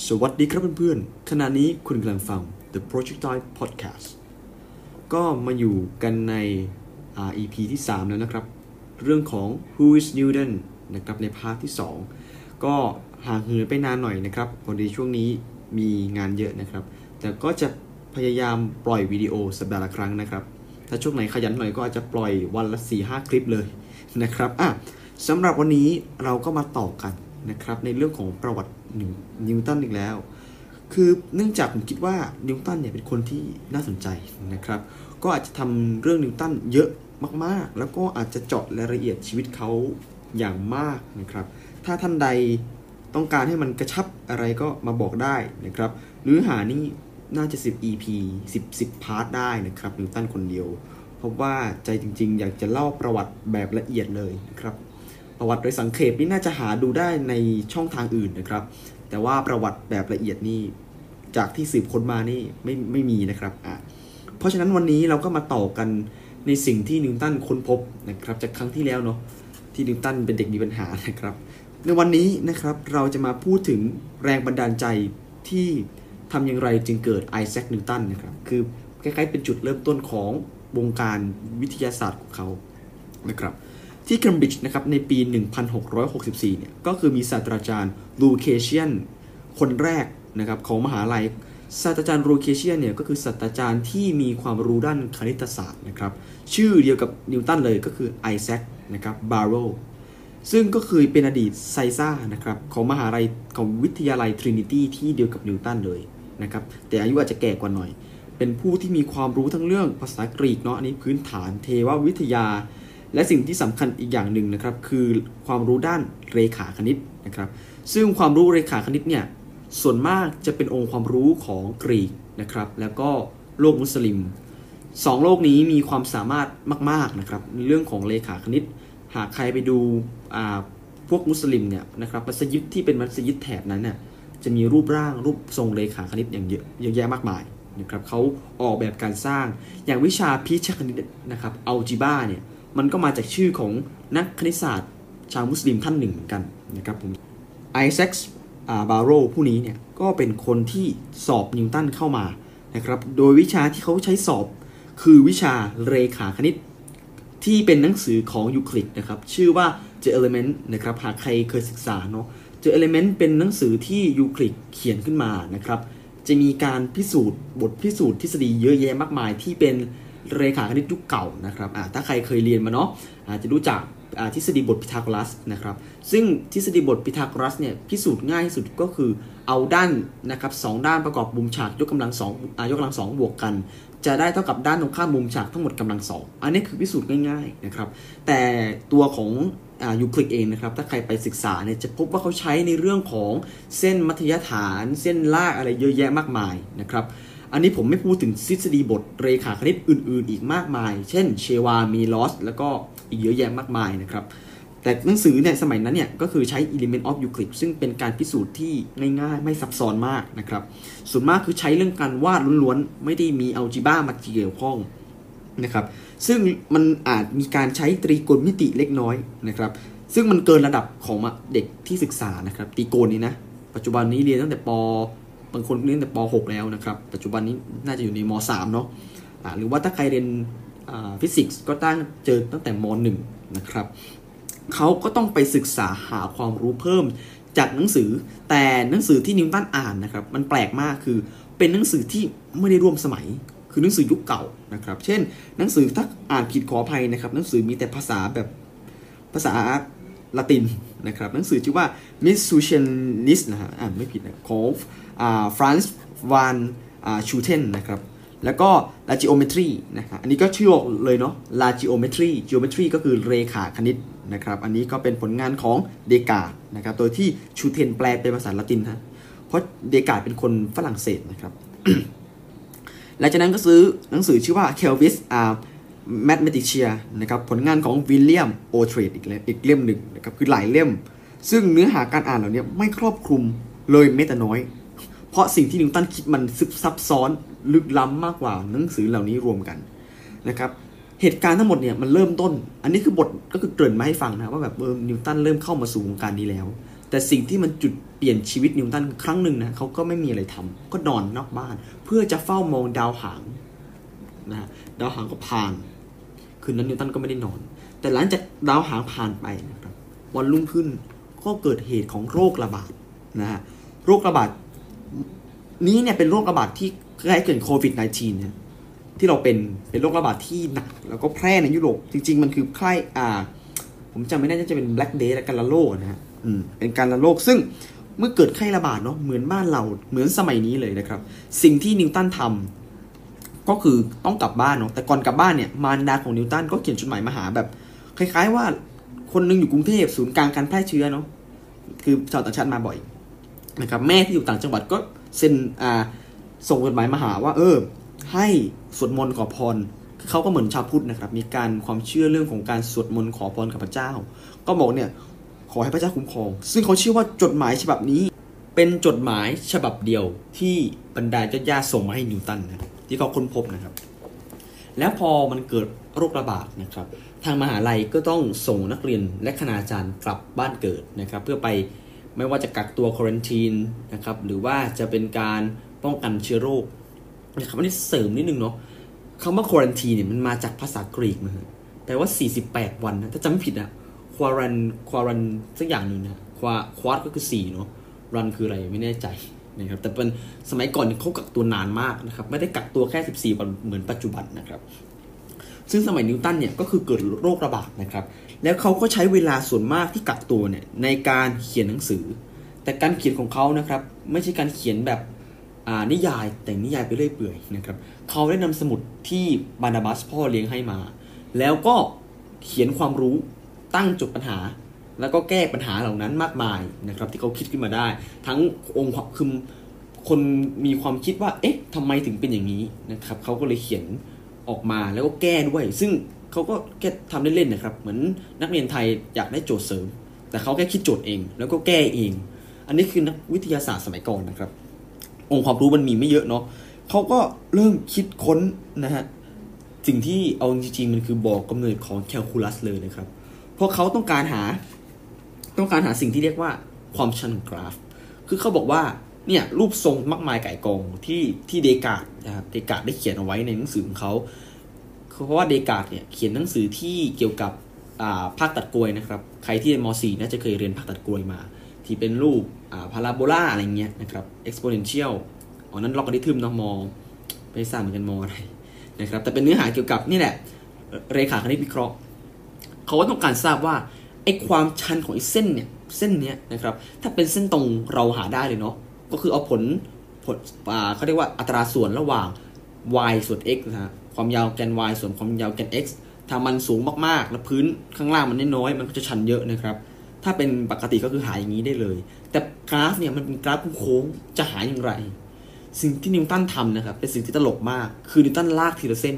สวัสดีครับเพื่อนๆ ขณะนี้คุณกำลังฟัง The Projectile Podcast ก็มาอยู่กันใน EP ที่ 3 แล้วนะครับ เรื่องของ Who is Newton นะครับในพาร์ทที่ 2 ก็ห่างเหินไปนานหน่อยนะครับพอดีช่วงนี้มีงานเยอะนะครับ แต่ก็จะพยายามปล่อยวิดีโอสัปดาห์ละครั้งนะครับ ถ้าช่วงไหนขยันหน่อยก็อาจจะปล่อยวันละ 4-5 คลิปเลยนะครับอะสำหรับวันนี้เราก็มาต่อกันนะครับในเรื่องของประวัติ นิวตันอีกแล้ว คือเนื่องจากผมคิดว่านิวตันเนี่ยเป็นคนที่น่าสนใจนะครับ ก็อาจจะทำเรื่องนิวตันเยอะมากๆ แล้วก็อาจจะเจาะรายละเอียดชีวิตเขาอย่างมากนะครับ ถ้าท่านใดต้องการให้มันกระชับอะไรก็มาบอกได้นะครับ หรือหานี่น่าจะ 10 EP 10 10 part ได้นะครับนิวตันคนเดียว เพราะว่าใจจริงๆ อยากจะเล่าประวัติแบบละเอียดเลยนะครับ ประวัติโดยสังเขปนี่น่าจะหาดูได้ในช่องทางอื่นนะครับ แต่ว่าประวัติแบบละเอียดนี่จากที่สืบค้นมานี่ไม่ไม่มีนะครับอะเพราะฉะนั้นวันนี้เราก็มาต่อกันในสิ่งที่นิวตันค้นพบนะครับ จากครั้งที่แล้วเนาะที่นิวตันเป็นเด็กมีปัญหานะครับ ในวันนี้นะครับเราจะมาพูดถึงแรงบันดาลใจที่ทำอย่างไรจึงเกิดไอแซคนิวตันนะครับ คือคล้ายๆเป็นจุดเริ่มต้นของวงการวิทยาศาสตร์ของเขานะครับ ที่เคมบริดจ์นะครับในปี 1664 เนี่ยก็คือมีศาสตราจารย์ Lucasian คนแรกนะครับของมหาลัยศาสตราจารย์ Lucasian เนี่ยก็คือศาสตราจารย์ที่มีความรู้ด้านคณิตศาสตร์นะครับชื่อเดียวกับนิวตันเลยก็คือไอแซคนะครับบาร์โรซึ่งก็คือเป็นอดีต sizar นะครับของมหาลัยของวิทยาลัยทรินิตี้ที่เดียวกับนิวตันเลยนะครับแต่อายุอาจจะแก่กว่าหน่อย เป็นผู้ที่มีความรู้ทั้งเรื่องภาษากรีกเนาะอันนี้พื้นฐานเทววิทยา และสิ่งที่สำคัญอีกอย่างหนึ่งนะครับคือความรู้ด้านเรขาคณิตนะครับ ซึ่งความรู้เรขาคณิตเนี่ยส่วนมากจะเป็นองค์ความรู้ของกรีกนะครับ แล้วก็โลกมุสลิมสองโลกนี้มีความสามารถมาก ๆนะครับในเรื่องของเรขาคณิต หากใครไปดูพวกมุสลิมเนี่ยนะครับมัสยิดที่เป็นมัสยิดแถบนั้นน่ยจะมีรูปร่างรูปทรงเรขาคณิตอย่างเยอะเยอะแยะมากมายนะครับเขาออกแบบการสร้างอย่างวิชาพิชคณิตนะครับอัลจิบ้าเนี่ย มันก็มาจากชื่อของนักคณิตศาสตร์ ชาวมุสลิมท่านหนึ่งเหมือนกันนะครับผมไอแซคบาโรผู้นี้เนี่ยก็เป็นคนที่สอบนิวตันเข้ามานะครับ โดยวิชาที่เขาใช้สอบคือวิชาเรขาคณิต ที่เป็นหนังสือของยูคลิดนะครับ ชื่อว่า The Element นะครับ หากใครเคยศึกษาเนาะ The Element เป็นหนังสือที่ยูคลิดเขียนขึ้นมานะครับ จะมีการพิสูจน์บทพิสูจน์ทฤษฎีเยอะแยะมากมายที่เป็น เรขาคณิตยุคเก่านะครับถ้าใครเคยเรียนมาเนาะอาจจะรู้จักทฤษฎีบทพิทาโกรัสนะครับ ซึ่งทฤษฎีบทพิทาโกรัสเนี่ยพิสูจน์ง่ายที่สุดก็คือเอาด้านนะครับสด้านประกอบมุมฉากยกกำลังสองยกกำลังสองบวกกัน จะได้เท่ากับด้านตรงข้ามมุมฉากทั้งหมดกำลังสองอันนี้คือพิสูจน์ง่ายๆนะครับ แต่ตัวของยูคลิดเองนะครับถ้าใครไปศึกษาเนี่ยจะพบว่าเขาใช้ในเรื่องของเส้นมัธยฐาน เส้นลากอะไรเยอะแยะมากมายนะครับ อันนี้ผมไม่พูดถึงทฤษฎีบทเรขาคณิตอื่น ๆ อีกมากมาย เช่น เชวา มีลอส แล้วก็อีกเยอะแยะมากมายนะครับ แต่หนังสือเนี่ยสมัยนั้นเนี่ยก็คือใช้ Element of Euclid ซึ่งเป็นการพิสูจน์ที่ง่ายๆ ไม่ซับซ้อนมากนะครับ ส่วนมากคือใช้เรื่องการวาดล้วนๆ ไม่ได้มี algebra มาเกี่ยวข้องนะครับ ซึ่งมันอาจมีการใช้ตรีโกณมิติเล็กน้อยนะครับ ซึ่งมันเกินระดับของเด็กที่ศึกษานะครับตรีโกณนี้นะ ปัจจุบันนี้เรียนตั้งแต่ป บางคนเรียนแต่ป .6 แล้วนะครับ ปัจจุบันนี้น่าจะอยู่ในม .3 เนาะหรือว่าถ้าใครเรียนฟิสิกส์ก็ตั้งเจอตั้งแต่ม .1 นะครับเขาก็ต้องไปศึกษาหาความรู้เพิ่มจากหนังสือ แต่หนังสือที่นิวตันอ่านนะครับ มันแปลกมากคือเป็นหนังสือที่ไม่ได้ร่วมสมัย คือหนังสือยุคเก่านะครับ เช่น หนังสือถ้าอ่านผิดขออภัยนะครับ หนังสือมีแต่ภาษาแบบภาษา ละตินนะครับหนังสือชื่อว่า m i s s u c i a n i s นะฮะอ่านไม่ผิดนะของฟรานซ์วานชูเทนนะครับแล้วก็ l a g โอเมตรีนะครับอันนี้ก็ชื่อเลยเนาะ l a g โอเมตรี geometry ก็คือเรขาคณิตนะครับอันนี้ก็เป็นผลงานของเดกานะครับโดยที่ชูเทนแปลเป็นภาษาละตินฮะเพราะเดกาเป็นคนฝรั่งเศสนะครับหลังจากนั้นก็ซื้อหนังสือชื่อว่า Kelvis อ่า Mathematica นะครับผลงานของวิลเลียมโอเทรดอีกอีกเล่มหนึ่งนะครับคือหลายเล่ม ซึ่งเนื้อหาการอ่านเหล่านี้ไม่ครอบคลุมเลยแม้แต่น้อย เพราะสิ่งที่นิวตันคิดมันซึบซับซ้อนลึกล้ำมากกว่าหนังสือเหล่านี้รวมกันนะครับเหตุการณ์ทั้งหมดเนี่ยมันเริ่มต้น อันนี้คือบทก็คือเกริ่นมาให้ฟังนะว่าแบบเออนิวตันเริ่มเข้ามาสู่วงการนี้แล้ว แต่สิ่งที่มันจุดเปลี่ยนชีวิตนิวตันครั้งหนึ่งนะเขาก็ไม่มีอะไรทำก็นอนนอกบ้าน เพื่อจะเฝ้ามองดาวหางนะดาวหางก็ผ่าน คืนนั้นนิวตันก็ไม่ได้นอน แต่หลังจากดาวหางผ่านไปนะครับวันรุ่งขึ้นก็เกิดเหตุของโรคระบาดนะฮะโรคระบาดนี้เนี่ยเป็นโรคระบาดที่คล้ายเกิดโควิด -19 เนี่ยที่เราเป็นเป็นโรคระบาดที่หนัก แล้วก็แพร่ในยุโรปจริง ๆ มันคือไข้อ่า ผมจำไม่ได้น่าจะเป็น Black Day และการละโรคนะฮะอืมเป็นการละโรคซึ่งเมื่อเกิดไข้ระบาดเนาะเหมือนบ้านเราเหมือนสมัยนี้เลยนะครับ สิ่งที่นิวตันทำ ก็คือต้องกลับบ้านเนาะแต่ก่อนกลับบ้านเนี่ยมารดาของนิวตันก็เขียนจดหมายมาหาแบบ คล้าย ๆ ว่าคนหนึงอยู่กรุงเทพศูนย์กลางการแพร่เชื้อเนาะคือชาวต่างชาติมาบ่อยนะครับแม่ที่อยู่ต่างจังหวัดก็เซ็นอ่าส่งจดหมายมาหาว่า เออ ให้สวดมนต์ขอพรเขาก็เหมือนชาวพุทธนะครับ มีการความเชื่อเรื่องของการสวดมนต์ขอพรกับพระเจ้า ก็บอกเนี่ยขอให้พระเจ้าคุ้มครอง ซึ่งเขาเชื่อว่าจดหมายฉบับนี้ เป็นจดหมายฉบับเดียวที่บรรดาญาติๆส่งมาให้นิวตันนะ ที่เขาค้นพบนะครับ แล้วพอมันเกิดโรคระบาดนะครับ ทางมหาลัยก็ต้องส่งนักเรียนและคณาจารย์กลับบ้านเกิดนะครับ เพื่อไปไม่ว่าจะกักตัวควอนตีนนะครับหรือว่าจะเป็นการป้องกันเชื้อโรคนะครับอันนี้เสริมนิดนึงเนาะคำว่าควอนตีเนี่ยมันมาจากภาษากรีกนะฮะแปลว่า 48 วันนะถ้าจำไม่ผิดอะควารันควารันสักอย่างหนึ่งนะควาควาดก็คือ4เนาะรันคืออะไรไม่แน่ใจ นะครับแต่เป็นสมัยก่อนเขากักตัวนานมากนะครับไม่ได้กักตัวแค่ 14 วันเหมือนปัจจุบันนะครับ ซึ่งสมัยนิวตันเนี่ยก็คือเกิดโรคระบาดนะครับ แล้วเขาก็ใช้เวลาส่วนมากที่กักตัวเนี่ยในการเขียนหนังสือ แต่การเขียนของเขานะครับไม่ใช่การเขียนแบบนิยายแต่งนิยายไปเรื่อยเปื่อยนะครับเขาได้นำสมุดที่บานาบัสพ่อเลี้ยงให้มา แล้วก็เขียนความรู้ตั้งจุดปัญหา แล้วก็แก้ปัญหาเหล่านั้นมากมายนะครับ ที่เขาคิดขึ้นมาได้ ทั้งองค์ความคือคนมีความคิดว่า เอ๊ะทำไมถึงเป็นอย่างนี้นะครับเขาก็เลยเขียนออกมาแล้วก็แก้ด้วย ซึ่งเขาก็แค่ทำเล่นๆนะครับ เหมือนนักเรียนไทยอยากได้โจทย์เสริม แต่เขาแค่คิดโจทย์เอง แล้วก็แก้เอง อันนี้คือนักวิทยาศาสตร์สมัยก่อนนะครับ องค์ความรู้มันมีไม่เยอะเนาะเขาก็เริ่มคิดค้นนะฮะสิ่งที่เอาจริงๆมันคือบอกกำเนิดของแคลคูลัสเลยนะครับ เพราะเขาต้องการหา ต้องการหาสิ่งที่เรียกว่าความชันกราฟ คือเขาบอกว่าเนี่ยรูปทรงมากมายไก่กองที่ที่เดกาดนะครับเดกาดได้เขียนเอาไว้ในหนังสือของเขาเพราะว่าเดกาดเนี่ยเขียนหนังสือที่เกี่ยวกับภาคตัดกลวยนะครับ ใครที่เรียนม .4 น่าจะเคยเรียนภาคตัดกลวยมา ที่เป็นรูปพาราโบลาอะไรเงี้ยนะครับ exponential อ๋อนั้นล็อกริทึมเนาะมไม่ทราบเหมือนกันมอะไรนะครับแต่เป็นเนื้อหาเกี่ยวกับนี่แหละเรขาคณิตวิเคราะห์ เขาก็ต้องการทราบว่า ไอ้ความชันของไอ้เส้นเนี่ยเส้นเนี้ยนะครับ ถ้าเป็นเส้นตรงเราหาได้เลยเนาะก็คือเอาผลผลเขาเรียกว่าอัตราส่วนระหว่าง y ส่วน x นะฮะความยาวแกน y ส่วนความยาวแกน x ถ้ามันสูงมากๆ แล้วพื้นข้างล่างมันน้อยๆมันก็จะชันเยอะนะครับ ถ้าเป็นปกติก็คือหาอย่างนี้ได้เลย แต่กราฟเนี่ยมันเป็นกราฟโค้งจะหาอย่างไร สิ่งที่นิวตันทำนะครับ เป็นสิ่งที่ตลกมาก คือนิวตันลากทีละเส้น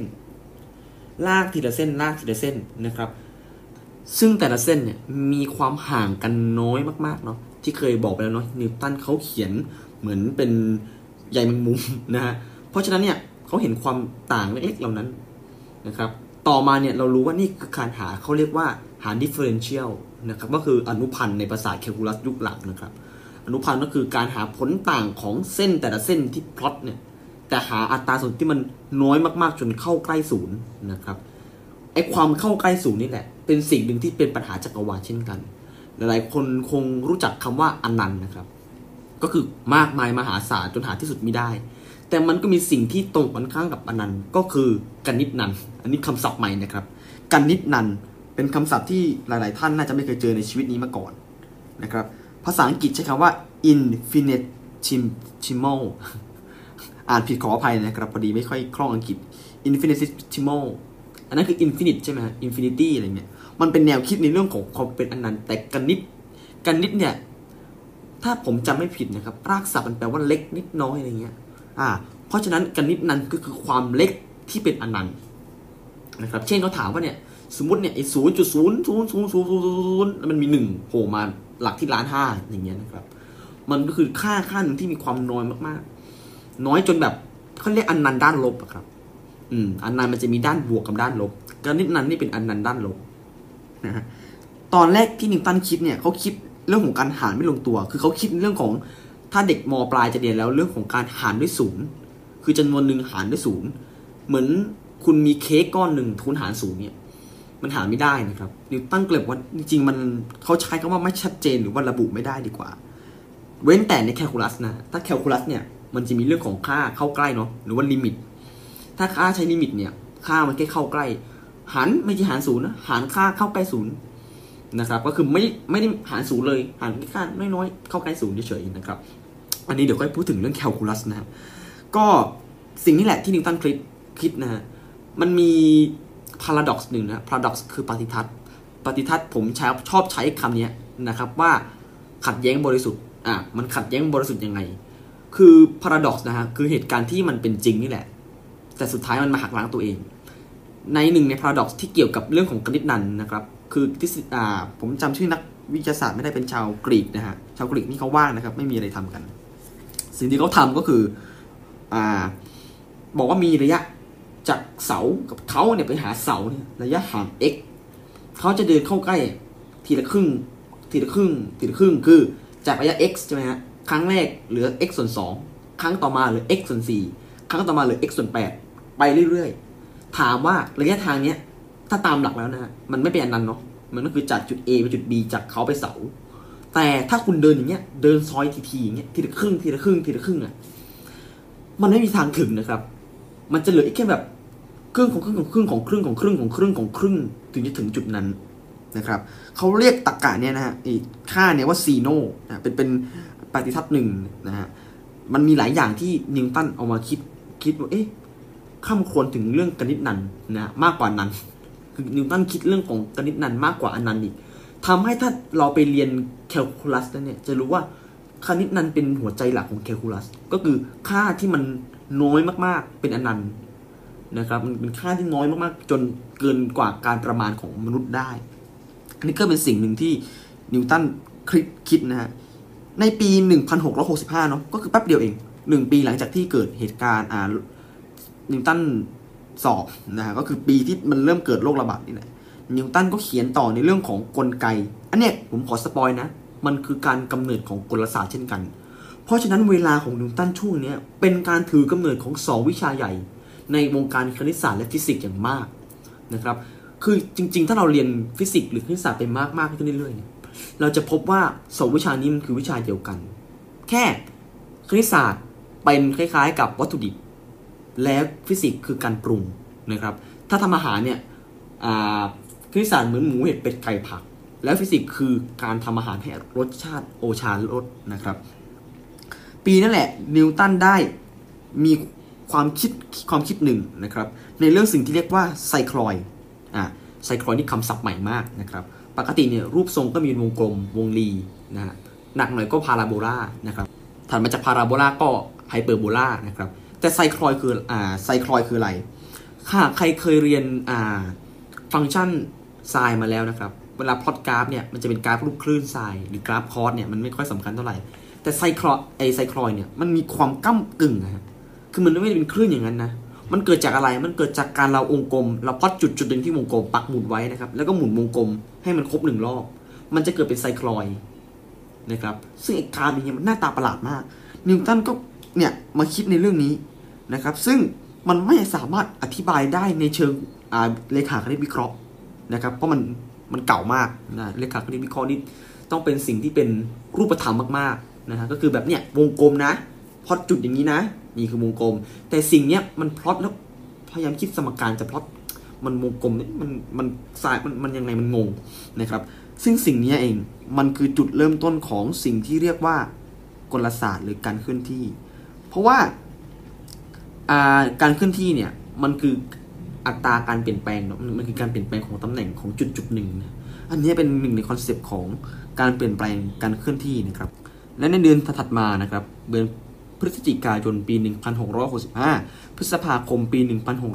ลากทีละเส้นลากทีละเส้นนะครับ ซึ่งแต่ละเส้นเนี่ยมีความห่างกันน้อยมากๆเนาะที่เคยบอกไปแล้วเนาะนิวตันเขาเขียนเหมือนเป็นใยแมงมุมนะฮะเพราะฉะนั้นเนี่ยเขาเห็นความต่างเล็กๆเหล่านั้นนะครับต่อมาเนี่ยเรารู้ว่านี่คือการหาเขาเรียกว่าหา differential นะครับก็คืออนุพันธ์ในภาษาแคลคูลัสยุคหลังนะครับ อนุพันธ์ก็คือการหาผลต่างของเส้นแต่ละเส้นที่พลอตเนี่ยแต่หาอัตราส่วนที่มันน้อยมากๆจนเข้าใกล้ศูนย์นะครับไอความเข้าใกล้ศูนย์นี่แหละ เป็นสิ่งหนึ่งที่เป็นปัญหาจักรวาลเช่นกัน หลายๆ คนคงรู้จักคำว่าอนันต์นะครับ ก็คือมากมายมหาศาลจนหาที่สุดไม่ได้ แต่มันก็มีสิ่งที่ตรงกันข้ามกับอนันต์ก็คือกนิษนัน อันนี้คำศัพท์ใหม่นะครับกนิษนันเป็นคำศัพท์ที่หลาย ๆ ท่านน่าจะไม่เคยเจอในชีวิตนี้มาก่อนนะครับ ภาษาอังกฤษใช้คำว่า infinitesimal อ่านผิดขออภัยนะครับ พอดีไม่ค่อยคล่องอังกฤษ infinitesimal อันนั้นคือ infinite ใช่ไหม infinity อะไรเงี้ย มันเป็นแนวคิดในเรื่องของความเป็นอนันต์แต่กนิษกนิษเนี่ย ถ้าผมจำไม่ผิดนะครับ รากศัพท์มันแปลว่าเล็กนิดน้อยอะไรเงี้ย อ่า เพราะฉะนั้นกนิษนั้นก็คือความเล็กที่เป็นอนันต์นะครับ เช่นเขาถามว่าเนี่ย สมมติเนี่ยไอ้ศูนย์จุดศูนย์ศูนย์ศูนย์ศูนย์ศูนย์ศูนย์มันมีหนึ่งโผล่มาหลักที่ล้านห้าอย่างเงี้ยนะครับ มันก็คือค่าค่าหนึ่งที่มีความน้อยมากๆ น้อยจนแบบเขาเรียกอนันต์ด้านลบอะครับ อืมอนันต์มันจะมีด้านบวกกับด้านลบกนิษนันนี่เป็นอนันต์ด้านลบ นะฮะตอนแรกที่นิวตันคิดเนี่ยเขาคิดเรื่องของการหารไม่ลงตัว คือเขาคิดเรื่องของถ้าเด็กมปลายจะเรียนแล้วเรื่องของการหารด้วยศูนย์คือจำนวนหนึ่งหารด้วยศูนย์เหมือนคุณมีเค้กก้อนหนึ่งคุณหารศูนย์เนี่ย มันหารไม่ได้นะครับนิวตันเคลมว่าจริงๆมันเขาใช้คำว่าไม่ชัดเจนหรือว่าระบุไม่ได้ดีกว่า เว้นแต่ในแคลคูลัสนะถ้าแคลคูลัสเนี่ยมันจะมีเรื่องของค่าเข้าใกล้เนาะหรือว่าลิมิต ถ้าค่าใช้ลิมิตเนี่ย ค่ามันแค่เข้าใกล้ หารไม่ใช่หารศูนย์นะหารค่าเข้าใกล้ศูนย์นะครับ ก็คือไม่ไม่ได้หารศูนย์เลย หารค่าน้อยๆเข้าใกล้ศูนย์เฉยๆนะครับ อันนี้เดี๋ยวค่อยพูดถึงเรื่องแคลคูลัสนะครับก็สิ่งนี้แหละที่นิวตันคิดคิดนะฮะมันมี paradox หนึ่งนะ paradox คือปฏิทรรศน์ปฏิทรรศน์ผมใช้ชอบใช้คำนี้นะครับว่าขัดแย้งบริสุทธิ์อะมันขัดแย้งบริสุทธิ์ยังไง คือ paradox นะฮะคือเหตุการณ์ที่มันเป็นจริงนี่แหละ แต่สุดท้ายมันมาหักล้างตัวเอง ในหนึ่งในพาราด็อกซ์ที่เกี่ยวกับเรื่องของกนิษนันนะครับ คือที่อ่าผมจำชื่อนักวิทยาศาสตร์ไม่ได้เป็นชาวกรีกนะฮะ ชาวกรีกนี่เขาว่างนะครับ ไม่มีอะไรทำกัน สิ่งที่เขาทำก็คืออ่าบอกว่ามีระยะจากเสากับเขาเนี่ยไปหาเสาเนี่ยระยะห่าง x เขาจะเดินเข้าใกล้ทีละครึ่ง ทีละครึ่ง ทีละครึ่ง คือจากระยะ x ใช่ไหมฮะ ครั้งแรกเหลือ x ส่วน2ครั้งต่อมาเหลือ x ส่วน4ครั้งต่อมาเหลือ x ส่วน8ไปเรื่อยๆ ถามว่าระยะทางเนี้ย ถ้าตามหลักแล้วนะฮะมันไม่เป็นอันนั้นเนาะมันก็คือจากจุด A ไปจุด B จากเขาไปเสา แต่ถ้าคุณเดินอย่างเงี้ย เดินซอยทีๆอย่างเงี้ยทีละครึ่งทีละครึ่งทีละครึ่งอะมันไม่มีทางถึงนะครับ มันจะเหลืออีกแค่แบบครึ่งของครึ่งของครึ่งของครึ่งของครึ่งของครึ่งของครึ่งถึงจะถึงจุดนั้นนะครับเขาเรียกตรกกะเนี่ยนะฮะอีค่าเนี่ยว่าซีโนนะเป็นเป็นปฏิทัศน์หนึ่งนะฮะมันมีหลายอย่างที่นิวตันเอามาคิดคิดว่าเอ๊ะ ข้ามควรถึงเรื่องกนิษนันนะมากกว่านั้น คือนิวตันคิดเรื่องของกนิษนันมากกว่าอนันนั้นอีกทำให้ถ้าเราไปเรียนแคลคูลัสเนี่ยจะรู้ว่าคณิตนันเป็นหัวใจหลักของแคลคูลัส ก็คือค่าที่มันน้อยมากๆ เป็นอนันต์นะครับ มันเป็นค่าที่น้อยมากๆ จนเกินกว่าการประมาณของมนุษย์ได้อันนี้ก็เป็นสิ่งหนึ่งที่นิวตันคิดคิดนะฮะ ในปี 1665 เนาะก็คือแป๊บเดียวเองหนึ่งปีหลังจากที่เกิดเหตุการณ์อ่า นิวตันสอบนะฮะก็คือปีที่มันเริ่มเกิดโรคระบาดนี่แหละนิวตันก็เขียนต่อในเรื่องของกลไก อันเนี้ยผมขอ spoil นะ มันคือการกำเนิดของกลศาสตร์เช่นกัน เพราะฉะนั้นเวลาของนิวตันช่วงนี้เป็นการถือกำเนิดของสองวิชาใหญ่ ในวงการคณิตศาสตร์และฟิสิกส์อย่างมากนะครับคือจริง ๆ ถ้าเราเรียนฟิสิกส์หรือคณิตศาสตร์ไปมากมากขึ้นเรื่อยๆเราจะพบว่าสองวิชานี้มันคือวิชาเดียวกัน แค่คณิตศาสตร์เป็นคล้ายๆ กับวัตถุดิบ และฟิสิกส์คือการปรุงนะครับ ถ้าทำอาหารเนี่ยคณิตศาสตร์เหมือนหมูเห็ดเป็ดไก่ผัก แล้วฟิสิกส์คือการทำอาหารให้รสชาติโอชารสนะครับ ปีนั่นแหละนิวตันได้มีความคิดความคิดหนึ่งนะครับ ในเรื่องสิ่งที่เรียกว่า cycloid อ่า cycloid นี่คำศัพท์ใหม่มากนะครับ ปกติเนี่ยรูปทรงก็มีวงกลมวงรีนะฮะหนักหน่อยก็พาราโบลานะครับถัดมาจากพาราโบลาก็ไฮเปอร์โบลานะครับ แต่ cycloid คืออ่า cycloid คืออะไรค่ะใครเคยเรียนอ่าฟังก์ชันไซน์มาแล้วนะครับ เวลาพลอตกราฟเนี่ยมันจะเป็นกราฟรูปคลื่นไซน์หรือกราฟ cos เนี่ยมันไม่ค่อยสำคัญเท่าไหร่ แต่ไซคลอยไอไซคลอยเนี่ยมันมีความก้ากึ่งนะคือมันไม่ได้เป็นคลื่นอย่างนั้นนะมันเกิดจากอะไร มันเกิดจากการเราองกลม เราพอดจุดจุดหนึ่งที่วงกลมปักหมุดไว้นะครับ แล้วก็หมุนวงกลมให้มันครบหนึ่งรอบ มันจะเกิดเป็นไซคลอยนะครับ ซึ่งไอ้การอย่างเงี้ยมันหน้าตาประหลาดมาก นิวตันก็เนี่ยมาคิดในเรื่องนี้ นะครับ ซึ่งมันไม่สามารถอธิบายได้ในเชิงเลขาคณิตวิเคราะห์นะครับ เพราะมันมันเก่ามากนะเลขาคณิตวิเคราะห์นี่ต้องเป็นสิ่งที่เป็นรูปธรรมมากๆนะฮะก็คือแบบเนี้ยวงกลมนะพอดจุดอย่างนี้นะ นี่คือวงกลม แต่สิ่งเนี้ยมันพลอตแล้วพยายามคิดสมการจะพลอตมันวงกลมนี่มันมันสายมันมันยังไงมันงงนะครับ ซึ่งสิ่งนี้เองมันคือจุดเริ่มต้นของสิ่งที่เรียกว่ากลศาสตร์หรือการเคลื่อนที่ เพราะว่า การเคลื่อนที่เนี่ยมันคืออัตราการเปลี่ยนแปลงเนาะมันคือการเปลี่ยนแปลงของตำแหน่งของจุดจุดหนึ่งอันนี้เป็นหนึ่งใน concept ของการเปลี่ยนแปลงการเคลื่อนที่นะครับ และในเดือนถัดมานะครับ เดือนพฤศจิกายนปี 1665 พฤษภาคมปี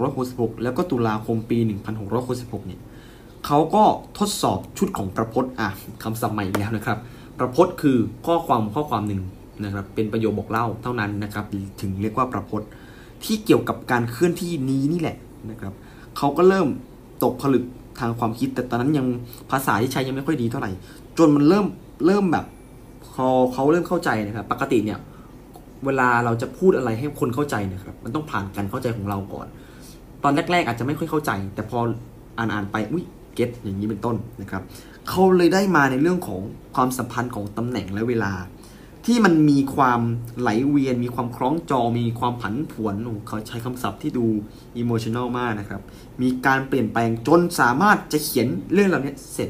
1666 แล้วก็ตุลาคมปี 1666 เนี่ยเขาก็ทดสอบชุดของประพจน์อะคำศัพท์ใหม่แล้วนะครับ ประพจน์คือข้อความข้อความหนึ่งนะครับ เป็นประโยคบอกเล่าเท่านั้นนะครับ ถึงเรียกว่าประพจน์ ที่เกี่ยวกับการเคลื่อนที่นี้นี่แหละนะครับเขาก็เริ่มตกผลึกทางความคิด แต่ตอนนั้นยังภาษาที่ใช้ยังไม่ค่อยดีเท่าไหร่ จนมันเริ่มเริ่มแบบพอเขาเริ่มเข้าใจนะครับ ปกติเนี่ย เวลาเราจะพูดอะไรให้คนเข้าใจนะครับ มันต้องผ่านการเข้าใจของเราก่อน ตอนแรก ๆ อาจจะไม่ค่อยเข้าใจ แต่พออ่านๆไปอุ้ยเก็ตอย่างนี้เป็นต้นนะครับเขาเลยได้มาในเรื่องของความสัมพันธ์ของตำแหน่งและเวลา ที่มันมีความไหลเวียน มีความคล้องจองมีความผันผวนเขาใช้คำศัพท์ที่ดู emotional มากนะครับ มีการเปลี่ยนแปลงจนสามารถจะเขียนเรื่องเหล่านี้เสร็จ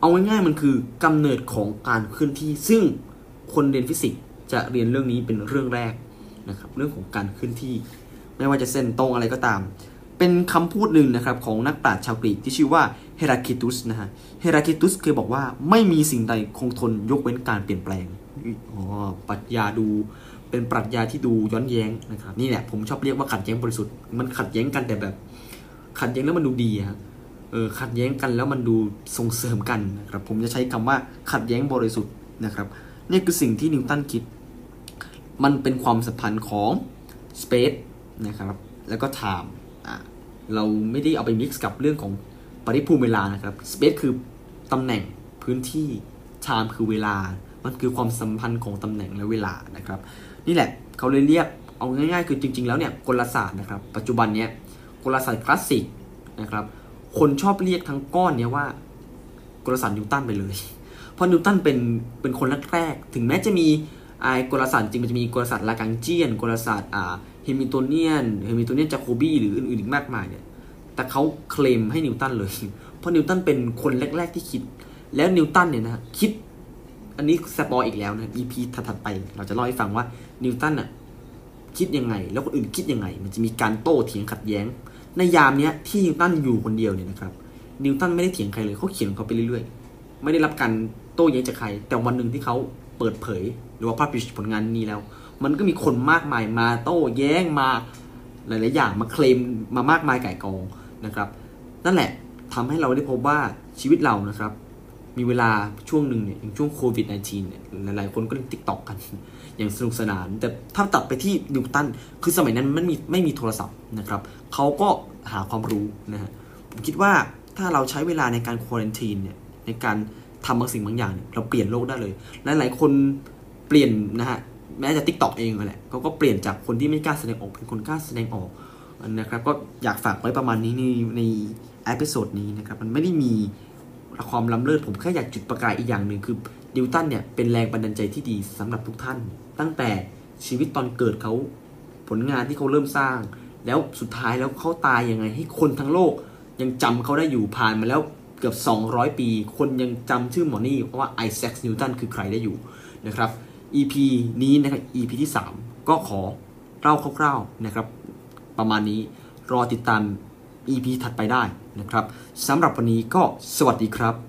เอาง่ายๆมันคือกำเนิดของการเคลื่อนที่ ซึ่งคนเรียนฟิสิกส์จะเรียนเรื่องนี้เป็นเรื่องแรกนะครับ เรื่องของการเคลื่อนที่ ไม่ว่าจะเส้นตรงอะไรก็ตาม เป็นคำพูดหนึ่งนะครับของนักปราชญ์ชาวกรีกที่ชื่อว่าเฮราคลิตุสนะฮะ เฮราคิตุสเคยบอกว่าไม่มีสิ่งใดคงทนยกเว้นการเปลี่ยนแปลง ปรัชญาดูเป็นปรัชญาที่ดูย้อนแย้งนะครับนี่แหละผมชอบเรียกว่าขัดแย้งบริสุทธิ์มันขัดแย้งกันแต่แบบ ขัดแย้งแล้วมันดูดีฮะเออขัดแย้งกันแล้วมันดูส่งเสริมกันนะครับผมจะใช้คำว่าขัดแย้งบริสุทธิ์นะครับนี่คือสิ่งที่นิวตันคิด มันเป็นความสัมพันธ์ของ space นะครับแล้วก็ time อะเราไม่ได้เอาไป mix กับเรื่องของปริภูมิเวลานะครับ space คือตำแหน่งพื้นที่ time คือเวลา มันคือความสัมพันธ์ของตำแหน่งและเวลานะครับ นี่แหละเขาเลยเรียกเอาง่ายๆ คือจริง ๆ แล้วเนี่ยกลศาสตร์นะครับ ปัจจุบันเนี้ยกลศาสตร์คลาสสิกนะครับ คนชอบเรียกทั้งก้อนเนี้ยว่ากลศาสตร์นิวตันไปเลย เพราะนิวตันเป็นเป็นคนแรกๆ ถึงแม้จะมีไอ้กลศาสตร์จริงมันจะมีกลศาสตร์ Lagrangian กลศาสตร์อ่าHamiltonian Hamiltonian Jacobi หรืออื่นๆอีกมากมายเนี่ย แต่เขาเคลมให้นิวตันเลย เพราะนิวตันเป็นคนแรกๆที่คิด แล้วนิวตันเนี่ยนะคิด อันนี้ spoil อีกแล้วนะ EP ถัดๆไป เราจะเล่าให้ฟังว่านิวตันอะคิดยังไง แล้วคนอื่นคิดยังไง มันจะมีการโต้เถียงขัดแย้ง ในยามเนี้ยที่นิวตันอยู่คนเดียวเนี่ยนะครับ นิวตันไม่ได้เถียงใครเลยเขาเขียนของเขาไปเรื่อยๆ ไม่ได้รับการโต้แย้งจากใคร แต่วันหนึ่งที่เขาเปิดเผย หรือว่าพับลิชผลงานนี้แล้ว มันก็มีคนมากมายมาโต้แย้งมาหลายๆอย่างมาเคลมมามากมายไก่กองนะครับ นั่นแหละทำให้เราได้พบว่าชีวิตเรานะครับ มีเวลาช่วงหนึ่งเนี่ยอย่างช่วงโควิด -19 เนี่ยหลายๆคนก็เล่นติ๊กต็อกกัน อย่างสนุกสนาน แต่ถ้าตัดไปที่นิวตันคือสมัยนั้นมันมีไม่มีโทรศัพท์นะครับเขาก็หาความรู้นะฮะผมคิดว่าถ้าเราใช้เวลาในการควอรันทีนเนี่ยในการทำบางสิ่งบางอย่างเนี่ยเราเปลี่ยนโลกได้เลย หลายๆคนเปลี่ยนนะฮะแม้จะ TikTok เองแหละเขาก็เปลี่ยนจากคนที่ไม่กล้าแสดงออกเป็นคนกล้าแสดงออกนะครับก็อยากฝากไว้ประมาณนี้ในใน episode นี้นะครับมันไม่ได้มี ความล้ำเลิศผมแค่อยากจุดประกายอีกอย่างหนึ่งคือนิวตันเนี่ยเป็นแรงบันดาลใจที่ดีสำหรับทุกท่าน ตั้งแต่ชีวิตตอนเกิดเขาผลงานที่เขาเริ่มสร้าง แล้วสุดท้ายแล้วเขาตายยังไง ให้คนทั้งโลกยังจำเขาได้อยู่ผ่านมาแล้วเกือบ 200 ปี คนยังจำชื่อหมอนี่ว่าไอแซคนิวตันคือใครได้อยู่นะครับ EP นี้นะครับ EP ที่ 3 ก็ขอเล่าคร่าวๆนะครับ ประมาณนี้รอติดตาม EP ถัดไปได้ นะครับสำหรับวันนี้ก็สวัสดีครับ